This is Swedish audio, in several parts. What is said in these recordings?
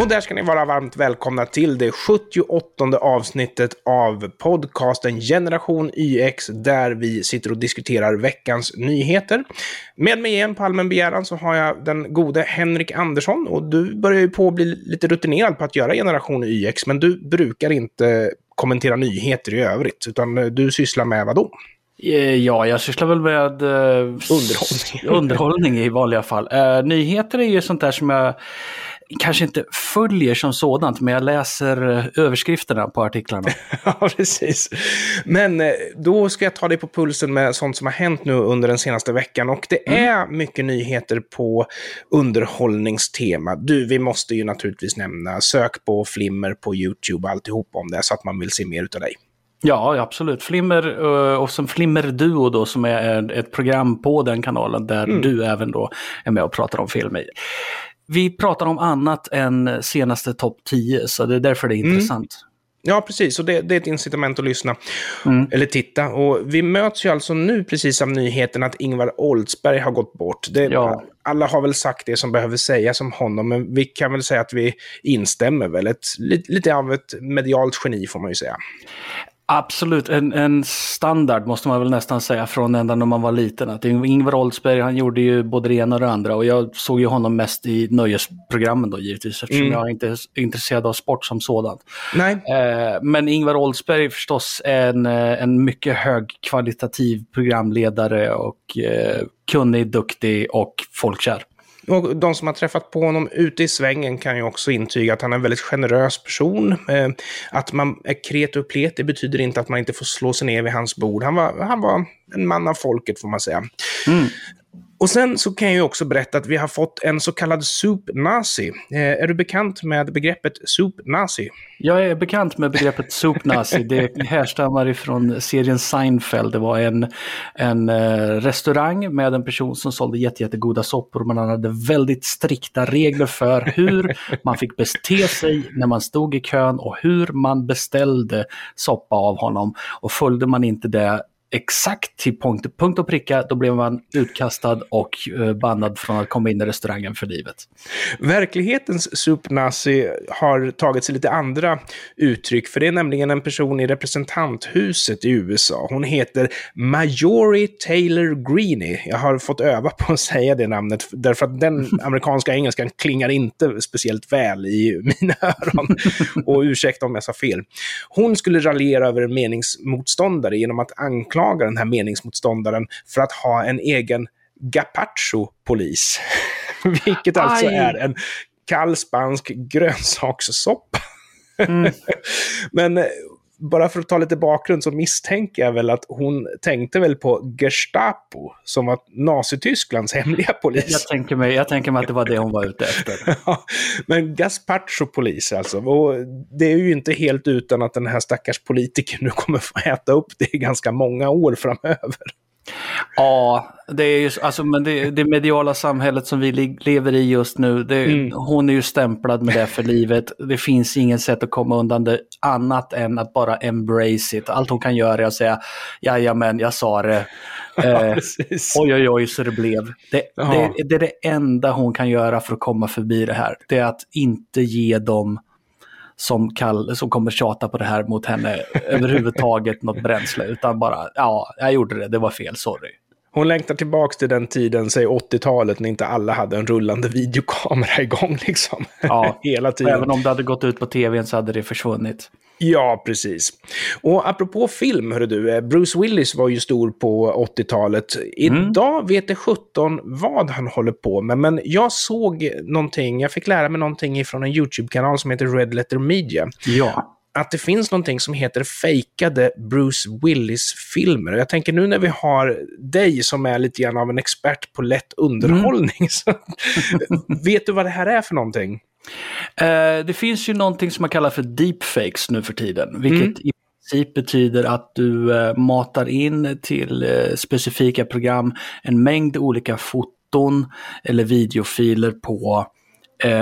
Och där ska ni vara varmt välkomna till det 78 avsnittet av podcasten Generation YX där vi sitter och diskuterar veckans nyheter. Med mig igen på allmän begäran så har jag den gode Henrik Andersson och du börjar ju på att bli lite rutinerad på att göra Generation YX men du brukar inte kommentera nyheter i övrigt utan du sysslar med vad då? Eh, ja, jag sysslar väl med eh, underhållning. underhållning i vanliga fall. Eh, nyheter är ju sånt där som jag kanske inte följer som sådant, men jag läser eh, överskrifterna på artiklarna. ja, precis. Men eh, då ska jag ta dig på pulsen med sånt som har hänt nu under den senaste veckan. Och det mm. är mycket nyheter på underhållningstema. Du, vi måste ju naturligtvis nämna sök på Flimmer på YouTube och alltihop om det, så att man vill se mer av dig. Ja, absolut. Flimmer eh, och som Flimmer Duo då som är ett program på den kanalen där mm. du även då är med och pratar om film i vi pratar om annat än senaste topp 10, så det är därför det är mm. intressant. Ja, precis. Och det, det, är ett incitament att lyssna. Mm. Eller titta. Och vi möts ju alltså nu precis av nyheten att Ingvar Oldsberg har gått bort. Det, ja. Alla har väl sagt det som behöver sägas om honom, men vi kan väl säga att vi instämmer väl. Ett, lite, lite av ett medialt geni får man ju säga. Absolut, en, en, standard måste man väl nästan säga från ända när man var liten. Att Ingvar Oldsberg han gjorde ju både det ena och det andra och jag såg ju honom mest i nöjesprogrammen då givetvis eftersom mm. jag inte är intresserad av sport som sådant. Nej. Eh, men Ingvar Oldsberg är förstås en, eh, en mycket högkvalitativ programledare och eh, kunnig, duktig och folkkär. Och de som har träffat på honom ute i svängen kan ju också intyga att han är en väldigt generös person. Eh, att man är kret och plet, det betyder inte att man inte får slå sig ner vid hans bord. Han var, han var en man av folket får man säga. Mm. Och sen så kan jag ju också berätta att vi har fått en så kallad soup-nazi. Eh, är du bekant med begreppet soup-nazi? Jag är bekant med begreppet soup-nazi. Det härstammar ifrån serien Seinfeld. Det var en, en eh, restaurang med en person som sålde jättegoda soppor. Men han hade väldigt strikta regler för hur man fick bete sig när man stod i kön och hur man beställde soppa av honom. Och följde man inte det exakt till punkt, punkt och pricka, då blev man utkastad och eh, bannad från att komma in i restaurangen för livet. Verklighetens supnazi har tagit sig lite andra uttryck, för det är nämligen en person i representanthuset i USA. Hon heter Majori Taylor Greene. Jag har fått öva på att säga det namnet, därför att den amerikanska engelskan klingar inte speciellt väl i mina öron. och ursäkta om jag sa fel. Hon skulle raljera över en meningsmotståndare genom att anklaga anklagar den här meningsmotståndaren för att ha en egen gazpacho-polis. Vilket alltså Aj. är en kall spansk grönsakssoppa. Mm. Men bara för att ta lite bakgrund så misstänker jag väl att hon tänkte väl på Gestapo som var Nazitysklands hemliga polis. Jag tänker, mig, jag tänker mig att det var det hon var ute efter. ja, men Gazpacho-polis alltså. Och det är ju inte helt utan att den här stackars politikern nu kommer få äta upp det i ganska många år framöver. Ja, det är ju alltså, men det, det mediala samhället som vi lever i just nu, det, mm. hon är ju stämplad med det för livet. Det finns inget sätt att komma undan det annat än att bara embrace it. Allt hon kan göra är att säga, jajamän, jag sa det. Eh, oj, oj, oj, så det blev. Det, det, det är det enda hon kan göra för att komma förbi det här. Det är att inte ge dem som, kall, som kommer tjata på det här mot henne överhuvudtaget något bränsle. Utan bara, ja, jag gjorde det, det var fel, sorry. Hon längtar tillbaka till den tiden, säg 80-talet, när inte alla hade en rullande videokamera igång liksom. Ja, hela tiden. Även om det hade gått ut på tvn så hade det försvunnit. Ja, precis. Och apropå film, hörru du, eh, Bruce Willis var ju stor på 80-talet. Mm. Idag mm. vet det 17 vad han håller på med, men jag såg någonting, jag fick lära mig någonting från en YouTube-kanal som heter Red Letter Media. Ja att det finns någonting som heter fejkade Bruce Willis-filmer. Jag tänker nu när vi har dig som är lite grann av en expert på lätt underhållning, mm. vet du vad det här är för någonting? Uh, det finns ju någonting som man kallar för deepfakes nu för tiden, vilket mm. i princip betyder att du uh, matar in till uh, specifika program en mängd olika foton eller videofiler på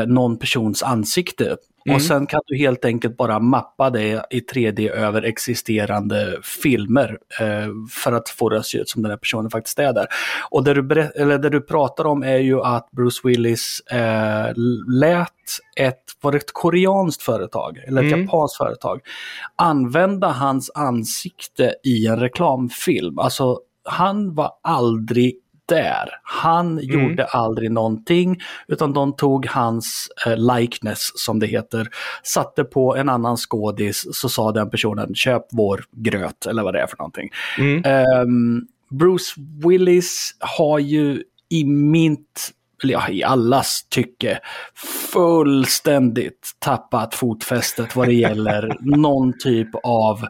någon persons ansikte Mm. Och sen kan du helt enkelt bara mappa det i 3D över existerande filmer eh, för att få det att se ut som den här personen faktiskt är där. Och det du, eller det du pratar om är ju att Bruce Willis eh, lät ett, var ett koreanskt företag, eller ett mm. japanskt företag, använda hans ansikte i en reklamfilm. Alltså han var aldrig där. Han mm. gjorde aldrig någonting utan de tog hans eh, likeness som det heter, satte på en annan skådis så sa den personen köp vår gröt eller vad det är för någonting. Mm. Um, Bruce Willis har ju i mitt eller ja, i allas tycke, fullständigt tappat fotfästet vad det gäller någon typ av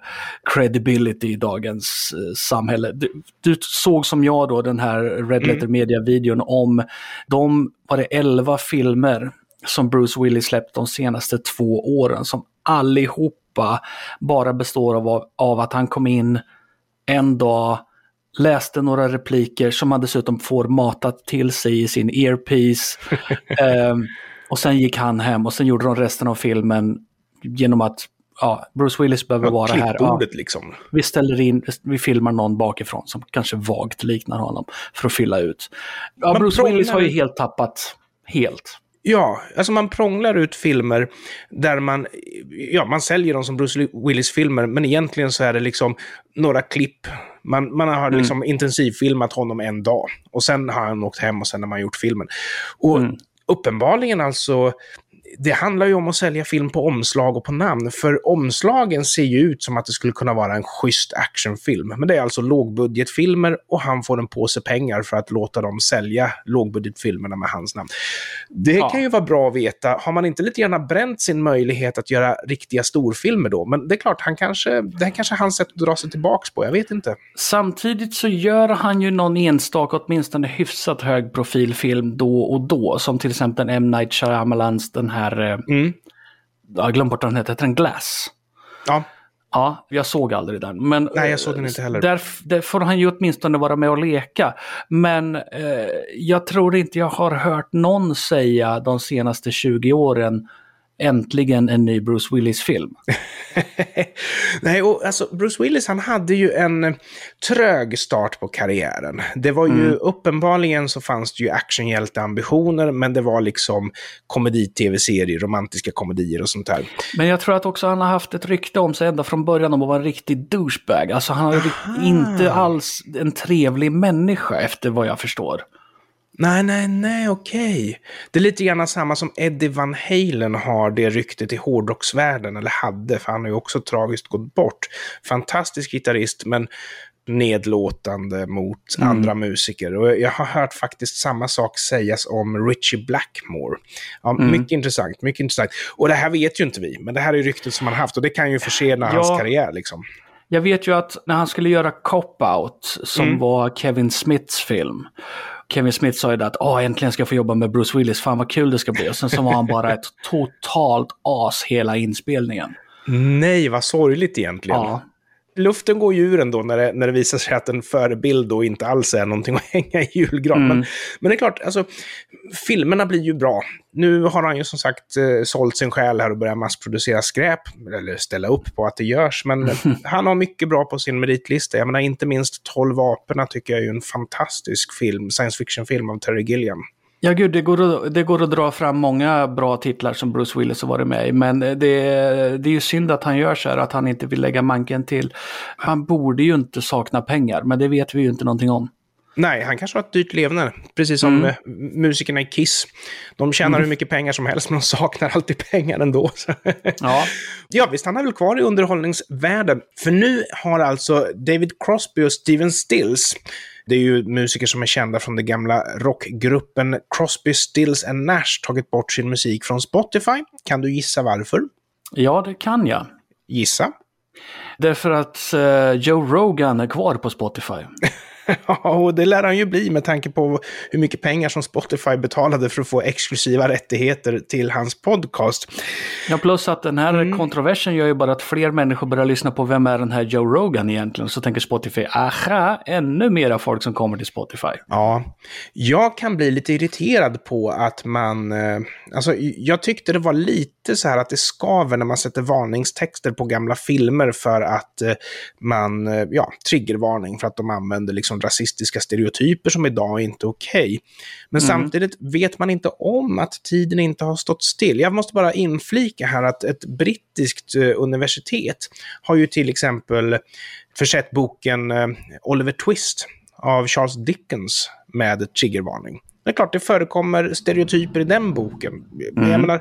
credibility i dagens eh, samhälle. Du, du, såg som jag då den här Red Letter mm. Media-videon om de, var det 11 filmer som Bruce Willis släppt de senaste två åren som allihopa bara består av, av att han kom in en dag läste några repliker som han dessutom får matat till sig i sin earpiece. eh, och sen gick han hem och sen gjorde de resten av filmen genom att ja, Bruce Willis behöver ja, vara här. Ja, liksom. Vi ställer in, vi filmar någon bakifrån som kanske vagt liknar honom för att fylla ut. Ja, Man Bruce Willis har ju helt tappat, helt. Ja, alltså man prånglar ut filmer där man, ja, man säljer dem som Bruce Willis-filmer, men egentligen så är det liksom några klipp. Man, man har mm. liksom intensivfilmat honom en dag och sen har han åkt hem och sen har man gjort filmen. Och mm. uppenbarligen alltså det handlar ju om att sälja film på omslag och på namn. För omslagen ser ju ut som att det skulle kunna vara en schysst actionfilm. Men det är alltså lågbudgetfilmer och han får en påse pengar för att låta dem sälja lågbudgetfilmerna med hans namn. Det ja. kan ju vara bra att veta. Har man inte lite grann bränt sin möjlighet att göra riktiga storfilmer då? Men det är klart, han kanske, det här kanske är hans sätt att dra sig tillbaka på. Jag vet inte. Samtidigt så gör han ju någon enstaka, åtminstone hyfsat hög profilfilm då och då. Som till exempel M. Night Shyamalans den här här... Eh, mm. Jag har glömt bort vad den heter. Heter den Glass? Ja. Ja, jag såg aldrig den. Men, Nej, jag såg den inte heller. Där, där får han ju åtminstone vara med och leka. Men eh, jag tror inte jag har hört någon säga de senaste 20 åren äntligen en ny Bruce Willis-film. Nej, och alltså Bruce Willis han hade ju en trög start på karriären. Det var ju mm. uppenbarligen så fanns det ju actionhjälteambitioner, men det var liksom komedi-tv-serier, romantiska komedier och sånt där. Men jag tror att också han har haft ett rykte om sig ända från början om att vara en riktig douchebag. Alltså han är inte alls en trevlig människa efter vad jag förstår. Nej, nej, nej, okej. Okay. Det är lite grann samma som Eddie Van Halen har det ryktet i hårdrocksvärlden, eller hade, för han har ju också tragiskt gått bort. Fantastisk gitarrist, men nedlåtande mot mm. andra musiker. Och jag har hört faktiskt samma sak sägas om Richie Blackmore. Ja, mm. Mycket intressant, mycket intressant. Och det här vet ju inte vi, men det här är ryktet som han haft och det kan ju försena ja. hans karriär. Liksom. Jag vet ju att när han skulle göra Cop-Out, som mm. var Kevin Smiths film, Kevin Smith sa ju det att Åh, äntligen ska jag få jobba med Bruce Willis, fan vad kul det ska bli. Och sen så var han bara ett totalt as hela inspelningen. Nej, vad sorgligt egentligen. Ja. Luften går ju ur ändå när det, när det visar sig att en förebild då inte alls är någonting att hänga i julgran. Mm. Men, men det är klart, alltså, filmerna blir ju bra. Nu har han ju som sagt eh, sålt sin själ här och börjat massproducera skräp, eller ställa upp på att det görs. Men han har mycket bra på sin meritlista. Jag menar, inte minst 12 aporna tycker jag är en fantastisk film, science fiction-film av Terry Gilliam. Ja, gud, det går, att, det går att dra fram många bra titlar som Bruce Willis har varit med i. Men det, det är ju synd att han gör så här, att han inte vill lägga manken till. Han borde ju inte sakna pengar, men det vet vi ju inte någonting om. Nej, han kanske har ett dyrt levnad. Precis som mm. musikerna i Kiss. De tjänar mm. hur mycket pengar som helst, men de saknar alltid pengar ändå. ja. ja, vi stannar väl kvar i underhållningsvärlden. För nu har alltså David Crosby och Steven Stills det är ju musiker som är kända från den gamla rockgruppen Crosby, Stills and Nash tagit bort sin musik från Spotify. Kan du gissa varför? Ja, det kan jag. Gissa. Därför att uh, Joe Rogan är kvar på Spotify. Ja, och det lär han ju bli med tanke på hur mycket pengar som Spotify betalade för att få exklusiva rättigheter till hans podcast. Ja, plus att den här mm. kontroversen gör ju bara att fler människor börjar lyssna på vem är den här Joe Rogan egentligen. Så tänker Spotify, aha, ännu mera folk som kommer till Spotify. Ja, jag kan bli lite irriterad på att man, eh, alltså jag tyckte det var lite så här att det skaver när man sätter varningstexter på gamla filmer för att eh, man, eh, ja, triggervarning för att de använder liksom rasistiska stereotyper som idag är inte okej. Okay. Men mm. samtidigt vet man inte om att tiden inte har stått still. Jag måste bara inflika här att ett brittiskt eh, universitet har ju till exempel försett boken eh, Oliver Twist av Charles Dickens med triggervarning. Det är klart, det förekommer stereotyper i den boken. Mm. Jag menar,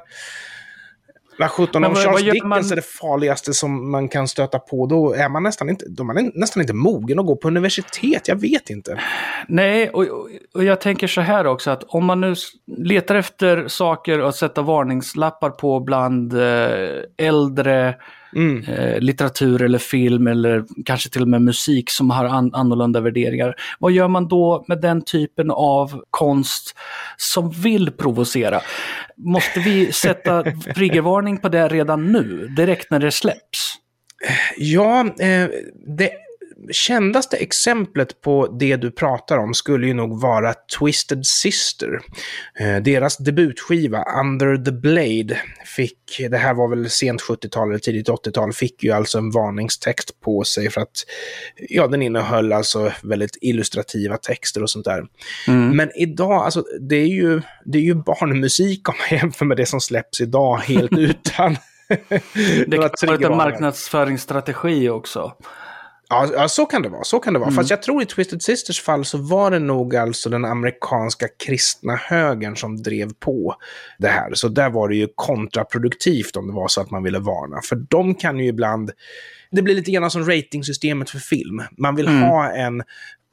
vad sjutton, om Charles Dickens man... är det farligaste som man kan stöta på, då är man nästan inte, då man är nästan inte mogen att gå på universitet. Jag vet inte. Nej, och, och jag tänker så här också att om man nu letar efter saker att sätta varningslappar på bland eh, äldre mm. eh, litteratur eller film eller kanske till och med musik som har an annorlunda värderingar. Vad gör man då med den typen av konst som vill provocera? Måste vi sätta triggervarning på det redan nu, direkt när det släpps? Ja, eh, det kändaste exemplet på det du pratar om skulle ju nog vara Twisted Sister. Eh, deras debutskiva Under the Blade fick, det här var väl sent 70-tal eller tidigt 80-tal, fick ju alltså en varningstext på sig för att, ja, den innehöll alltså väldigt illustrativa texter och sånt där. Mm. Men idag, alltså det är ju, det är ju barnmusik om man jämför med det som släpps idag helt utan det kan vara en marknadsföringsstrategi också. Ja, ja, så kan det vara. Så kan det vara. Mm. Fast jag tror i Twisted Sisters fall så var det nog alltså den amerikanska kristna högern som drev på det här. Så där var det ju kontraproduktivt om det var så att man ville varna. För de kan ju ibland... Det blir lite grann som ratingsystemet för film. Man vill mm. ha en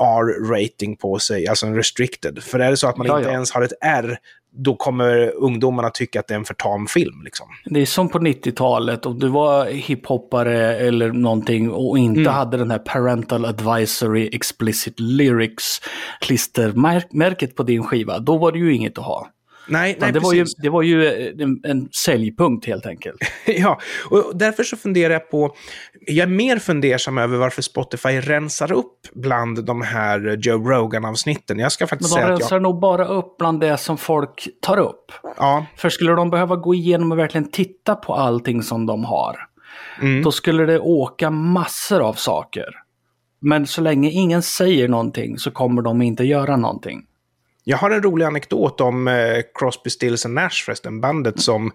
R-rating på sig, alltså en restricted. För är det så att man ja, inte ja. ens har ett R, då kommer ungdomarna tycka att det är en för tam film. Liksom. Det är som på 90-talet, om du var hiphoppare eller någonting och inte mm. hade den här Parental Advisory Explicit Lyrics klistermärket på din skiva, då var det ju inget att ha. Nej, nej det, var ju, det var ju en, en säljpunkt helt enkelt. ja, och därför så funderar jag på, jag är mer fundersam över varför Spotify rensar upp bland de här Joe Rogan-avsnitten. Jag ska faktiskt Men de rensar jag... nog bara upp bland det som folk tar upp. Ja. För skulle de behöva gå igenom och verkligen titta på allting som de har, mm. då skulle det åka massor av saker. Men så länge ingen säger någonting så kommer de inte göra någonting. Jag har en rolig anekdot om eh, Crosby, Stills and Nash förresten. Bandet som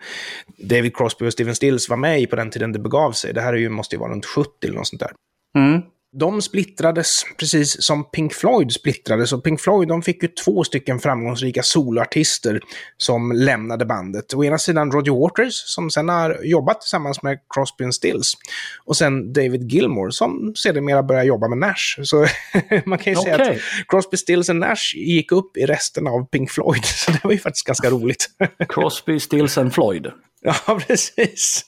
David Crosby och Steven Stills var med i på den tiden det begav sig. Det här är ju, måste ju vara runt 70 eller något sånt där. Mm de splittrades precis som Pink Floyd splittrades. Och Pink Floyd de fick ju två stycken framgångsrika soloartister som lämnade bandet. Å ena sidan Roger Waters som sen har jobbat tillsammans med Crosby and Stills. Och sen David Gilmore som sedermera började jobba med Nash. Så man kan ju okay. säga att Crosby, Stills and Nash gick upp i resten av Pink Floyd. Så det var ju faktiskt ganska roligt. Crosby, Stills and Floyd. Ja, precis.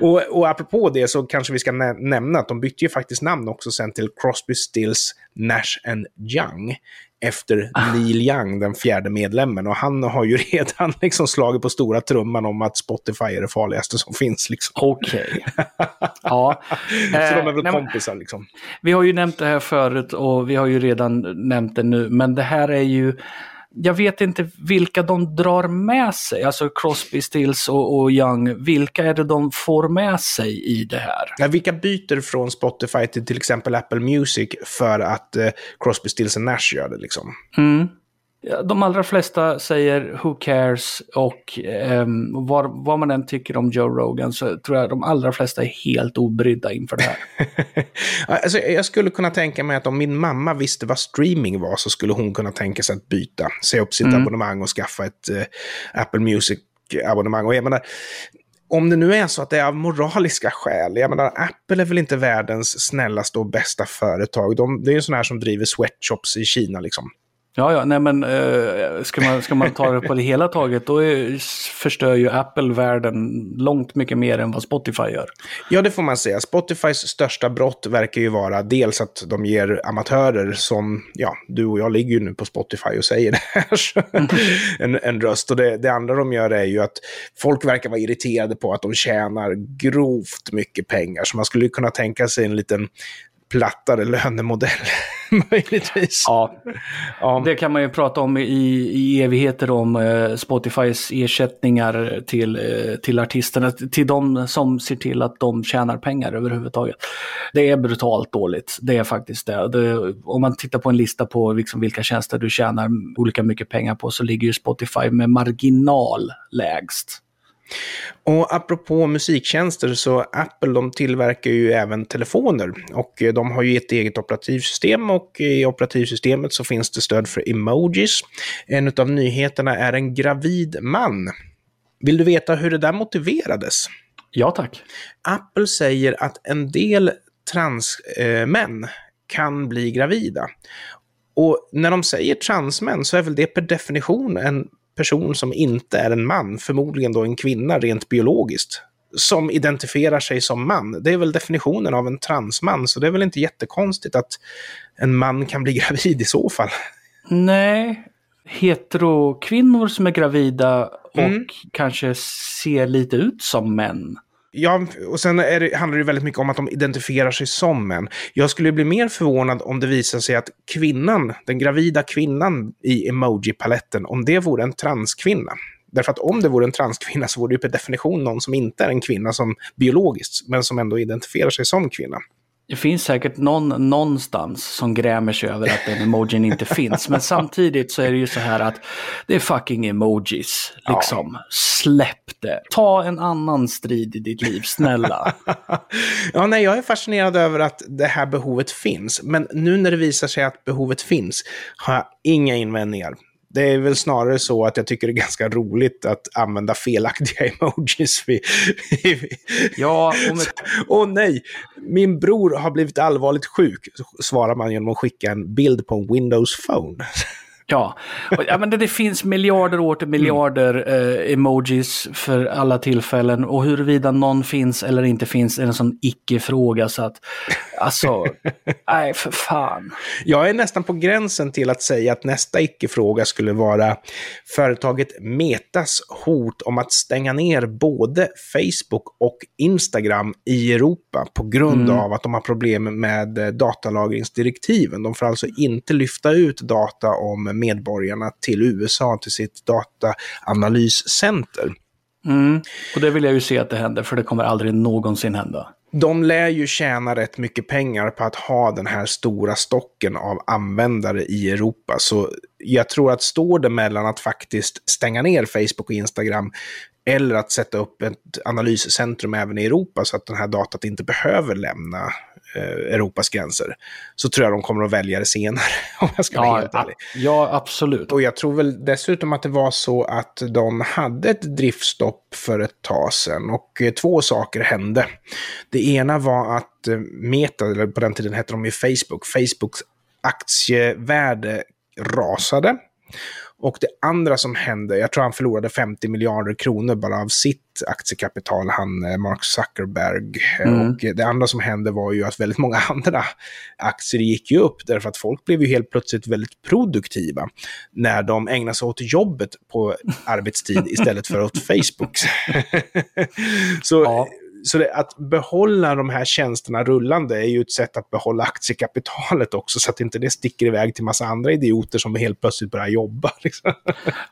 Och, och apropå det så kanske vi ska nä nämna att de bytte ju faktiskt namn också sen till Crosby, Stills, Nash and Young. Efter ah. Neil Young, den fjärde medlemmen. Och han har ju redan liksom slagit på stora trumman om att Spotify är det farligaste som finns. Liksom. Okej. Okay. ja. så de är väl eh, kompisar liksom. Vi har ju nämnt det här förut och vi har ju redan nämnt det nu. Men det här är ju jag vet inte vilka de drar med sig, alltså Crosby, Stills och, och, Young, vilka är det de får med sig i det här? Ja, vilka byter från Spotify till till exempel Apple Music för att eh, Crosby, Stills och Nash gör det liksom? Mm. De allra flesta säger who cares och um, vad, vad man än tycker om Joe Rogan så tror jag de allra flesta är helt obrydda inför det här. alltså, jag skulle kunna tänka mig att om min mamma visste vad streaming var så skulle hon kunna tänka sig att byta, säga upp sitt mm. abonnemang och skaffa ett uh, Apple Music-abonnemang. Och jag menar, om det nu är så att det är av moraliska skäl, jag menar Apple är väl inte världens snällaste och bästa företag. De, det är ju sådana här som driver sweatshops i Kina liksom. Ja, ja, nej men uh, ska, man, ska man ta det på det hela taget då är, förstör ju Apple världen långt mycket mer än vad Spotify gör. Ja, det får man säga. Spotifys största brott verkar ju vara dels att de ger amatörer som, ja, du och jag ligger ju nu på Spotify och säger det här, en, en röst. Och det, det andra de gör är ju att folk verkar vara irriterade på att de tjänar grovt mycket pengar. Så man skulle kunna tänka sig en liten plattare lönemodell, möjligtvis. Ja. ja, det kan man ju prata om i, i evigheter om eh, Spotifys ersättningar till, eh, till artisterna, till de som ser till att de tjänar pengar överhuvudtaget. Det är brutalt dåligt, det är faktiskt det. det om man tittar på en lista på liksom vilka tjänster du tjänar olika mycket pengar på så ligger ju Spotify med marginal lägst. Och apropå musiktjänster så Apple de tillverkar ju även telefoner och eh, de har ju ett eget operativsystem och i operativsystemet så finns det stöd för emojis. En av nyheterna är en gravid man. Vill du veta hur det där motiverades? Ja tack. Apple säger att en del transmän eh, kan bli gravida. Och när de säger transmän så är väl det per definition en person som inte är en man, förmodligen då en kvinna rent biologiskt, som identifierar sig som man. Det är väl definitionen av en transman, så det är väl inte jättekonstigt att en man kan bli gravid i så fall. Nej, heterokvinnor som är gravida och mm. kanske ser lite ut som män. Ja, och sen det, handlar det väldigt mycket om att de identifierar sig som män. Jag skulle bli mer förvånad om det visar sig att kvinnan, den gravida kvinnan i emoji-paletten, om det vore en transkvinna. Därför att om det vore en transkvinna så vore det ju per definition någon som inte är en kvinna som biologiskt, men som ändå identifierar sig som kvinna. Det finns säkert någon någonstans som grämer sig över att den emojin inte finns. Men samtidigt så är det ju så här att det är fucking emojis. Liksom. Ja. Släpp det. Ta en annan strid i ditt liv, snälla. ja, nej, jag är fascinerad över att det här behovet finns. Men nu när det visar sig att behovet finns har jag inga invändningar det är väl snarare så att jag tycker det är ganska roligt att använda felaktiga emojis. ja, om ett... Åh nej, min bror har blivit allvarligt sjuk, svarar man genom att skicka en bild på en Windows Phone. Ja, ja men det, det, finns miljarder till miljarder mm. eh, emojis för alla tillfällen och huruvida någon finns eller inte finns är en sån icke-fråga så att alltså, nej för fan. Jag är nästan på gränsen till att säga att nästa icke-fråga skulle vara företaget Metas hot om att stänga ner både Facebook och Instagram i Europa på grund mm. av att de har problem med eh, datalagringsdirektiven. De får alltså inte lyfta ut data om medborgarna till USA, till sitt dataanalyscenter. Mm. Och det vill jag ju se att det händer, för det kommer aldrig någonsin hända. De lär ju tjäna rätt mycket pengar på att ha den här stora stocken av användare i Europa. Så jag tror att står det mellan att faktiskt stänga ner Facebook och Instagram eller att sätta upp ett analyscentrum även i Europa så att den här datat inte behöver lämna Europas gränser, så tror jag de kommer att välja det senare, om jag ska vara helt ärlig. Ja, absolut. Och jag tror väl dessutom att det var så att de hade ett driftstopp för ett tag sedan och eh, två saker hände. Det ena var att eh, Meta, eller på den tiden hette de ju Facebook, Facebooks aktievärde rasade. Och det andra som hände, jag tror han förlorade 50 miljarder kronor bara av sitt aktiekapital, han eh, Mark Zuckerberg. Mm. Och det andra som hände var ju att väldigt många andra aktier gick ju upp, därför att folk blev ju helt plötsligt väldigt produktiva när de ägnade sig åt jobbet på arbetstid istället för åt Facebook. Så ja så det, att behålla de här tjänsterna rullande är ju ett sätt att behålla aktiekapitalet också, så att inte det sticker iväg till massa andra idioter som helt plötsligt börjar jobba. Liksom.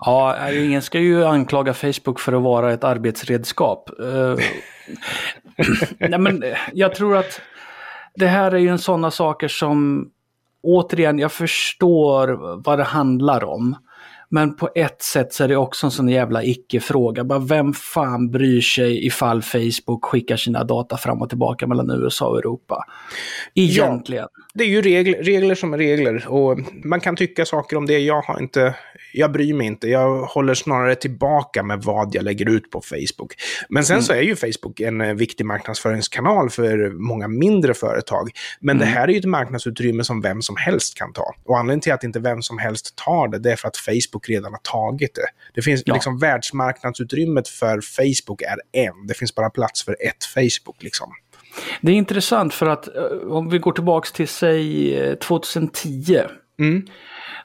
Ja, ingen ska ju anklaga Facebook för att vara ett arbetsredskap. Uh, nej, men jag tror att det här är ju en sådana saker som, återigen, jag förstår vad det handlar om. Men på ett sätt så är det också en sån jävla icke-fråga. Bara vem fan bryr sig ifall Facebook skickar sina data fram och tillbaka mellan USA och Europa? Egentligen. Ja. det är ju regler, regler som är regler och man kan tycka saker om det. Jag har inte, jag bryr mig inte. Jag håller snarare tillbaka med vad jag lägger ut på Facebook. Men sen mm. så är ju Facebook en eh, viktig marknadsföringskanal för många mindre företag. Men mm. det här är ju ett marknadsutrymme som vem som helst kan ta. Och anledningen till att inte vem som helst tar det, det är för att Facebook redan har tagit det. Det finns ja. liksom världsmarknadsutrymmet för Facebook är en. Det finns bara plats för ett Facebook liksom. Det är intressant för att eh, om vi går tillbaka till säg 2010. Mm.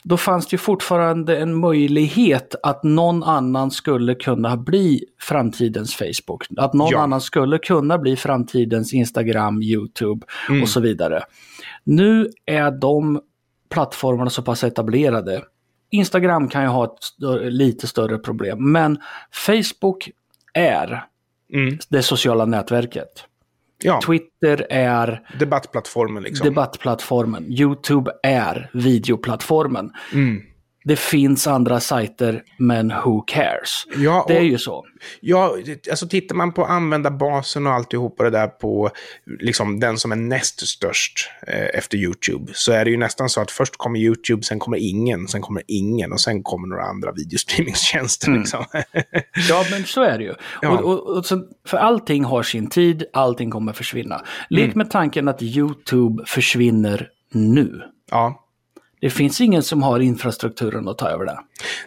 Då fanns det fortfarande en möjlighet att någon annan skulle kunna bli framtidens Facebook. Att någon ja. annan skulle kunna bli framtidens Instagram, YouTube mm. och så vidare. Nu är de plattformarna så pass etablerade. Instagram kan ju ha ett lite större problem, men Facebook är mm. det sociala nätverket. Ja. Twitter är debattplattformen. Liksom. debattplattformen. YouTube är videoplattformen. Mm det finns andra sajter, men who cares? Ja, det är ju så. Ja, alltså tittar man på användarbasen och alltihopa det där på liksom den som är näst störst eh, efter YouTube, så är det ju nästan så att först kommer YouTube, sen kommer ingen, sen kommer ingen och sen kommer några andra videostreamingtjänster. Mm. Liksom. ja, men så är det ju. Ja. Och, och, och så, för allting har sin tid, allting kommer försvinna. Lek mm. med tanken att YouTube försvinner nu. Ja. Det finns ingen som har infrastrukturen att ta över det.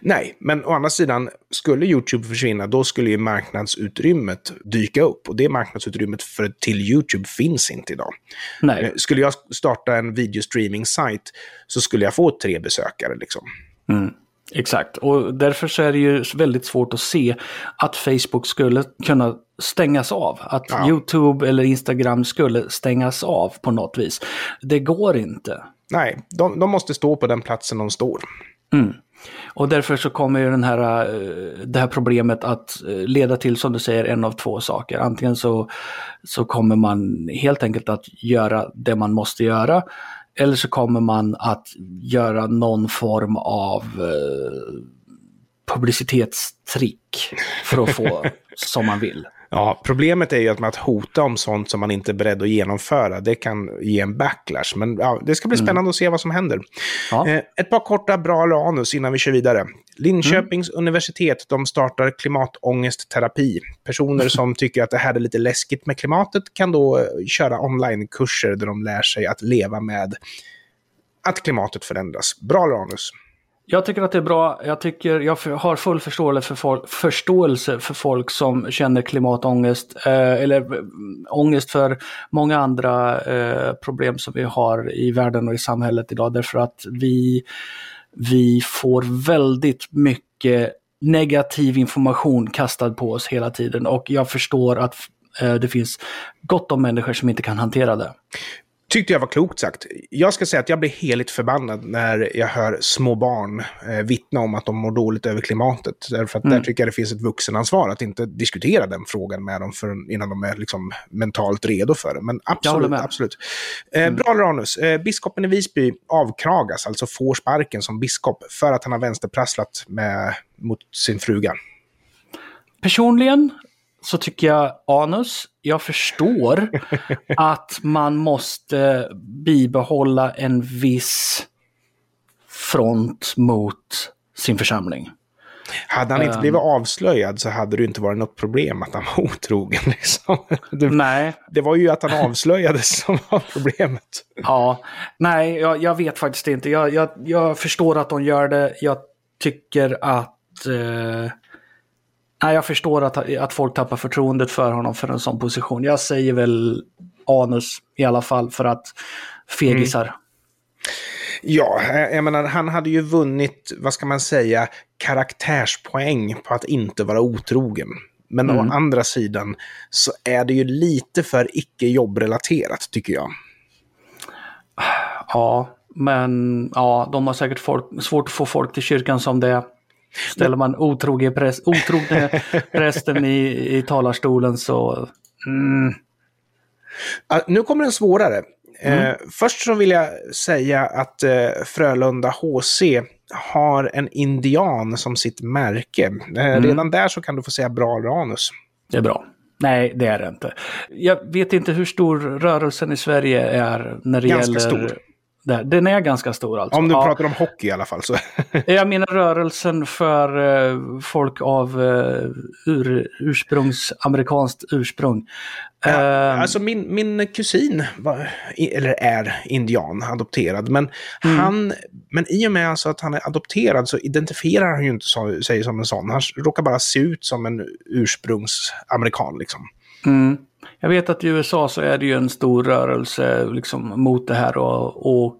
Nej, men å andra sidan, skulle YouTube försvinna, då skulle ju marknadsutrymmet dyka upp. Och det marknadsutrymmet för, till YouTube finns inte idag. Nej. Eh, skulle jag starta en videostreaming-sajt så skulle jag få tre besökare. Liksom. Mm. Exakt, och därför så är det ju väldigt svårt att se att Facebook skulle kunna stängas av. Att ja. YouTube eller Instagram skulle stängas av på något vis. Det går inte. Nej, de, de måste stå på den platsen de står. Mm. Och därför så kommer ju den här, eh, det här problemet att eh, leda till, som du säger, en av två saker. Antingen så, så kommer man helt enkelt att göra det man måste göra. Eller så kommer man att göra någon form av eh, publicitetstrick för att få som man vill. Ja, problemet är ju att, med att hota om sånt som man inte är beredd att genomföra, det kan ge en backlash. Men ja, det ska bli mm. spännande mm. att se vad som händer. Ja. Eh, ett par korta bra anus innan vi kör vidare. Linköpings mm. universitet, de startar klimatångestterapi. Personer som tycker att det här är lite läskigt med klimatet kan då eh, köra onlinekurser där de lär sig att leva med att klimatet förändras. Bra anus. Jag tycker att det är bra. Jag, tycker, jag har full förståelse för, folk, förståelse för folk som känner klimatångest. Eh, eller mm, ångest för många andra eh, problem som vi har i världen och i samhället idag. Därför att vi, vi får väldigt mycket negativ information kastad på oss hela tiden. Och jag förstår att eh, det finns gott om människor som inte kan hantera det tyckte jag var klokt sagt. Jag ska säga att jag blir heligt förbannad när jag hör små barn eh, vittna om att de mår dåligt över klimatet. Därför att mm. där tycker jag det finns ett vuxenansvar att inte diskutera den frågan med dem för, innan de är liksom mentalt redo för det. Men absolut, absolut. Eh, mm. Bra Ranus, eh, biskopen i Visby avkragas, alltså får sparken som biskop för att han har vänsterprasslat med, mot sin fruga. Personligen så tycker jag anus, jag förstår att man måste bibehålla en viss front mot sin församling. Hade han inte um, blivit avslöjad så hade det inte varit något problem att han var otrogen. Liksom. Det, nej. det var ju att han avslöjades som var problemet. Ja, nej, jag, jag vet faktiskt inte. Jag, jag, jag, förstår att de gör det. Jag tycker att eh, Nej, jag förstår att, att folk tappar förtroendet för honom för en sån position. Jag säger väl anus i alla fall för att fegisar. Mm. Ja, jag menar, han hade ju vunnit, vad ska man säga, karaktärspoäng på att inte vara otrogen. Men mm. å andra sidan så är det ju lite för icke jobbrelaterat, tycker jag. Ja, men ja, de har säkert folk, svårt att få folk till kyrkan som det är. Ställer man otrogne, präst, otrogne prästen i, i talarstolen så... Mm. nu kommer en svårare. Mm. Eh, först så vill jag säga att eh, Frölunda HC har en indian som sitt märke. Eh, mm. Redan där så kan du få säga bra Ranus. Det är bra. Nej, det är det inte. Jag vet inte hur stor rörelsen i Sverige är när det Ganska gäller... stor. Där. Den är ganska stor alltså. Om du Ja. pratar om hockey i alla fall. Så. Jag menar rörelsen för eh, folk av uh, ur, ursprungs, amerikanskt ursprung. Eh, Alltså min, min kusin var, eller är indian, adopterad. Men, Mm. han, men i och med alltså att han är adopterad så identifierar han ju inte så, sig som en sån. Han råkar bara se ut som en ursprungsamerikan. Liksom. mm. Jag vet att i USA så är det ju en stor rörelse liksom, mot det här och, och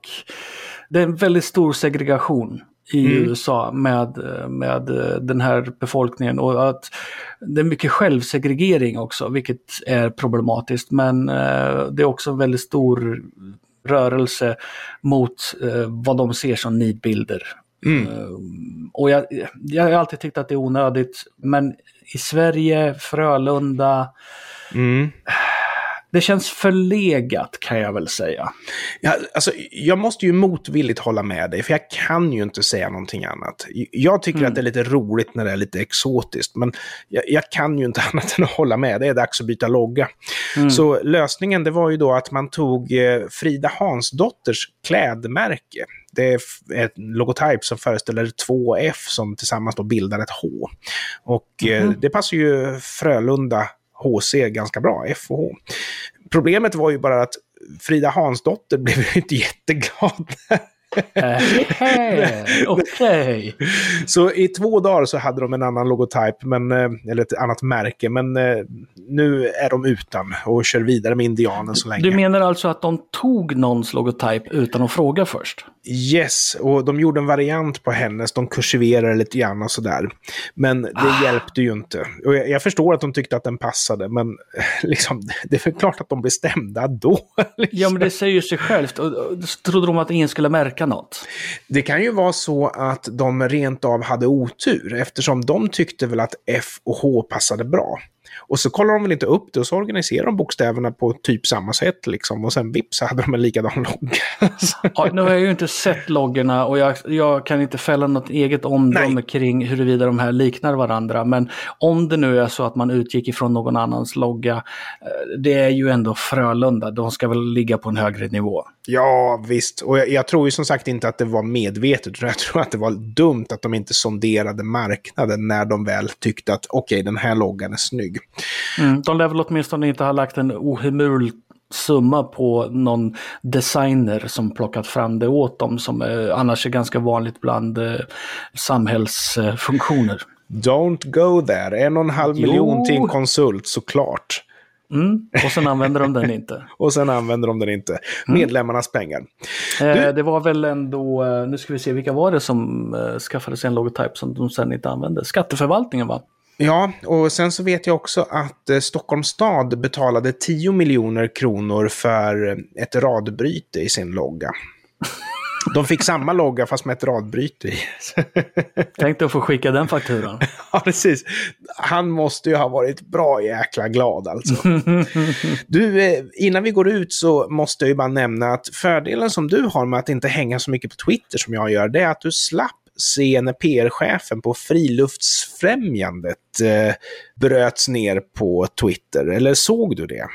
det är en väldigt stor segregation i Mm. USA med, med den här befolkningen och att det är mycket självsegregering också, vilket är problematiskt. Men eh, det är också en väldigt stor rörelse mot eh, vad de ser som nidbilder. Mm. Eh, och jag, jag har alltid tyckt att det är onödigt, men i Sverige, Frölunda, Mm. det känns förlegat kan jag väl säga. Ja, alltså, jag måste ju motvilligt hålla med dig, för jag kan ju inte säga någonting annat. Jag tycker Mm. att det är lite roligt när det är lite exotiskt, men jag, jag kan ju inte annat än att hålla med. Det är dags att byta logga. Mm. Så lösningen det var ju då att man tog eh, Frida Hansdotters klädmärke. Det är ett logotyp som föreställer två F som tillsammans då bildar ett H. Och eh, Mhm. det passar ju Frölunda HC ganska bra, F och H. Problemet var ju bara att Frida Hansdotter blev ju inte jätteglad. Okej. Så i två dagar så hade de en annan logotyp, men, eh, eller ett annat märke, men eh, nu är de utan och kör vidare med indianen så länge. Du menar alltså att de tog någons logotyp utan att fråga först? Yes, och de gjorde en variant på hennes, de kursiverade lite grann och sådär. Men det Ah. hjälpte ju inte. Och jag, jag förstår att de tyckte att den passade, men liksom, det är väl klart att de blev stämda då. liksom. Ja, men det säger ju sig självt. Och, och, trodde de att ingen skulle märka något? Det kan ju vara så att de rent av hade otur, eftersom de tyckte väl att F och H passade bra. Och så kollar de väl inte upp det och så organiserar de bokstäverna på typ samma sätt liksom. Och sen vips så hade de en likadan logga. Ja, nu har jag ju inte sett loggorna och jag, jag kan inte fälla något eget omdöme Nej. kring huruvida de här liknar varandra. Men om det nu är så att man utgick ifrån någon annans logga, eh, det är ju ändå Frölunda. De ska väl ligga på en högre nivå. Ja, visst. Och jag, jag tror ju som sagt inte att det var medvetet. utan Jag tror att det var dumt att de inte sonderade marknaden när de väl tyckte att okej, den här loggan är snygg. Mm, de lär väl åtminstone inte ha lagt en ohemul summa på någon designer som plockat fram det åt dem som eh, annars är ganska vanligt bland eh, samhällsfunktioner. Don't go there. En och en halv Jo. miljon till en konsult såklart. Mm, och sen använder de den inte. Och sen använder de den inte. Medlemmarnas pengar. Eh, det var väl ändå, eh, nu ska vi se, vilka var det som eh, skaffade sig en logotyp som de sen inte använde? Skatteförvaltningen va? Ja, och sen så vet jag också att eh, Stockholms stad betalade 10 miljoner kronor för ett radbryte i sin logga. De fick samma logga fast med ett radbryte i. Tänkte att få skicka den fakturan. Ja, precis. Han måste ju ha varit bra jäkla glad alltså. Du, eh, innan vi går ut så måste jag ju bara nämna att fördelen som du har med att inte hänga så mycket på Twitter som jag gör, det är att du slapp se när PR-chefen på Friluftsfrämjandet eh, bröts ner på Twitter. Eller såg du det?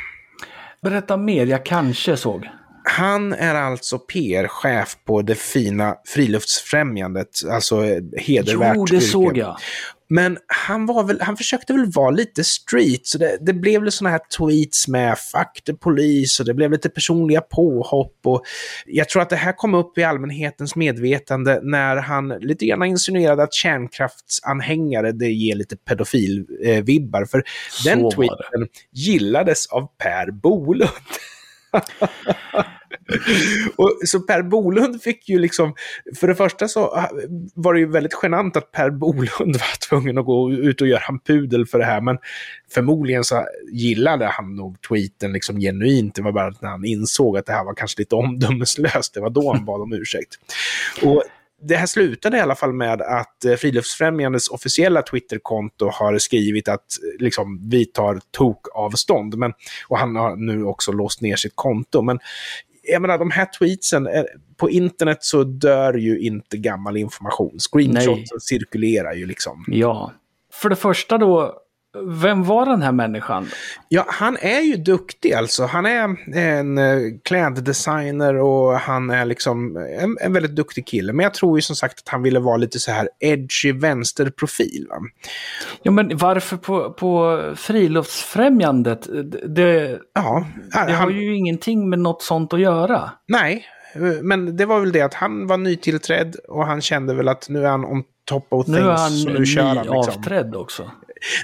Berätta mer, jag kanske såg. Han är alltså PR-chef på det fina Friluftsfrämjandet, alltså eh, hedervärt Jo, det yrke. såg jag. Men han, var väl, han försökte väl vara lite street, så det, det blev väl såna här tweets med “fuck the police” och det blev lite personliga påhopp. Och jag tror att det här kom upp i allmänhetens medvetande när han lite grann insinuerade att kärnkraftsanhängare det ger lite pedofilvibbar. För Så den tweeten gillades av Per Bolund. och, så Per Bolund fick ju liksom, för det första så var det ju väldigt genant att Per Bolund var tvungen att gå ut och göra en pudel för det här, men förmodligen så gillade han nog tweeten liksom genuint. Det var bara att när han insåg att det här var kanske lite omdömeslöst, det var då han bad om ursäkt. Och det här slutade i alla fall med att eh, Friluftsfrämjandets officiella Twitterkonto har skrivit att eh, liksom, vi tar tokavstånd. Men, och han har nu också låst ner sitt konto. Men jag menar, de här tweetsen, eh, på internet så dör ju inte gammal information. Screenshotsen cirkulerar ju liksom. Ja. För det första då, Vem var den här människan? Ja, han är ju duktig alltså. Han är en eh, kläddesigner och han är liksom en, en, väldigt duktig kille. Men jag tror ju som sagt att han ville vara lite så här edgy vänsterprofil. Va? Ja, men varför på, på friluftsfrämjandet? Det, ja, han, det har ju ingenting med något sånt att göra. Nej, men det var väl det att han var nytillträdd och han kände väl att nu är han on top of things. Nu är han ny liksom. avträdd också.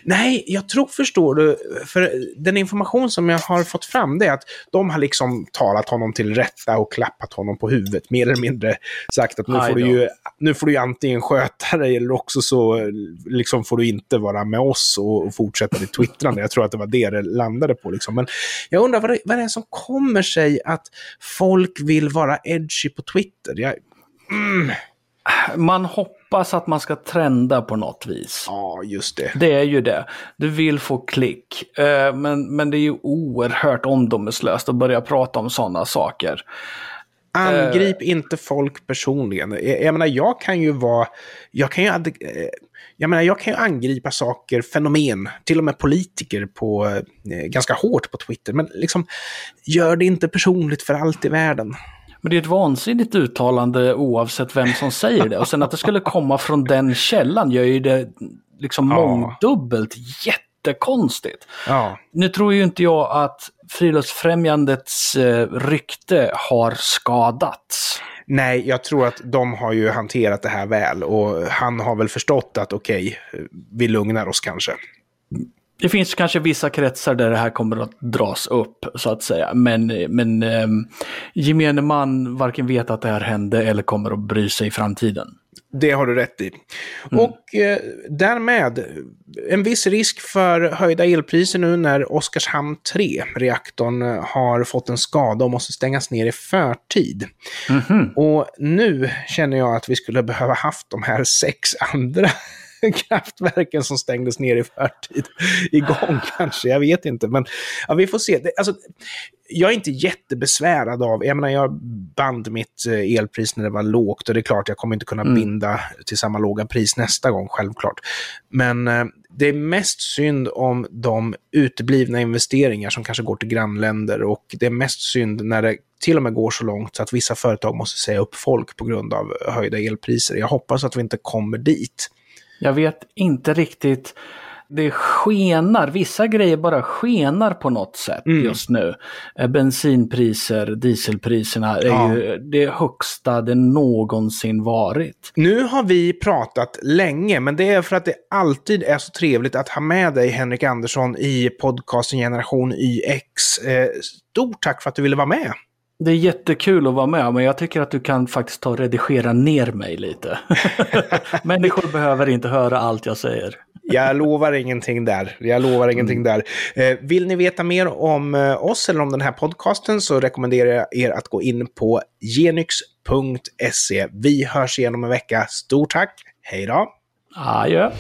Nej, jag tror, förstår du, för den information som jag har fått fram det är att de har liksom talat honom till rätta och klappat honom på huvudet, mer eller mindre sagt att nu får, du ju, nu får du ju antingen sköta dig eller också så liksom får du inte vara med oss och, och fortsätta ditt twittrande. Jag tror att det var det det landade på. Liksom. Men jag undrar vad det, vad det är som kommer sig att folk vill vara edgy på Twitter. Jag, mm. Man hoppas att man ska trenda på något vis. Ja, just det. Det är ju det. Du vill få klick. Eh, men, men det är ju oerhört omdömeslöst att börja prata om sådana saker. Angrip uh, inte folk personligen. Jag, jag menar, jag kan ju vara... Jag kan ju, eh, jag menar, jag kan ju angripa saker, fenomen, till och med politiker på, eh, ganska hårt på Twitter. Men liksom, gör det inte personligt för allt i världen. Men det är ett vansinnigt uttalande oavsett vem som säger det. Och sen att det skulle komma från den källan gör ju det liksom ja. mångdubbelt jättekonstigt. Ja. Nu tror ju inte jag att Friluftsfrämjandets eh, rykte har skadats. Nej, jag tror att de har ju hanterat det här väl och han har väl förstått att okej, okay, vi lugnar oss kanske. Det finns kanske vissa kretsar där det här kommer att dras upp så att säga. Men, men um, gemene man varken vet att det här hände eller kommer att bry sig i framtiden. Det har du rätt i. Mm. Och eh, därmed en viss risk för höjda elpriser nu när Oskarshamn 3, reaktorn, har fått en skada och måste stängas ner i förtid. Mm -hmm. Och nu känner jag att vi skulle behöva haft de här sex andra kraftverken som stängdes ner i förtid igång kanske. Jag vet inte, men ja, vi får se. Det, alltså, jag är inte jättebesvärad av, jag menar jag band mitt eh, elpris när det var lågt och det är klart jag kommer inte kunna mm. binda till samma låga pris nästa gång, självklart. Men eh, det är mest synd om de uteblivna investeringar som kanske går till grannländer och det är mest synd när det till och med går så långt så att vissa företag måste säga upp folk på grund av höjda elpriser. Jag hoppas att vi inte kommer dit. Jag vet inte riktigt. Det skenar, vissa grejer bara skenar på något sätt mm. just nu. Eh, bensinpriser, dieselpriserna är ja. ju det högsta det någonsin varit. Nu har vi pratat länge, men det är för att det alltid är så trevligt att ha med dig Henrik Andersson i podcasten Generation YX. Eh, stort tack för att du ville vara med. Det är jättekul att vara med, men jag tycker att du kan faktiskt ta och redigera ner mig lite. Människor behöver inte höra allt jag säger. jag lovar ingenting där. Jag lovar ingenting där. Eh, vill ni veta mer om eh, oss eller om den här podcasten så rekommenderar jag er att gå in på genyx.se. Vi hörs igen om en vecka. Stort tack. Hej då! Adjö.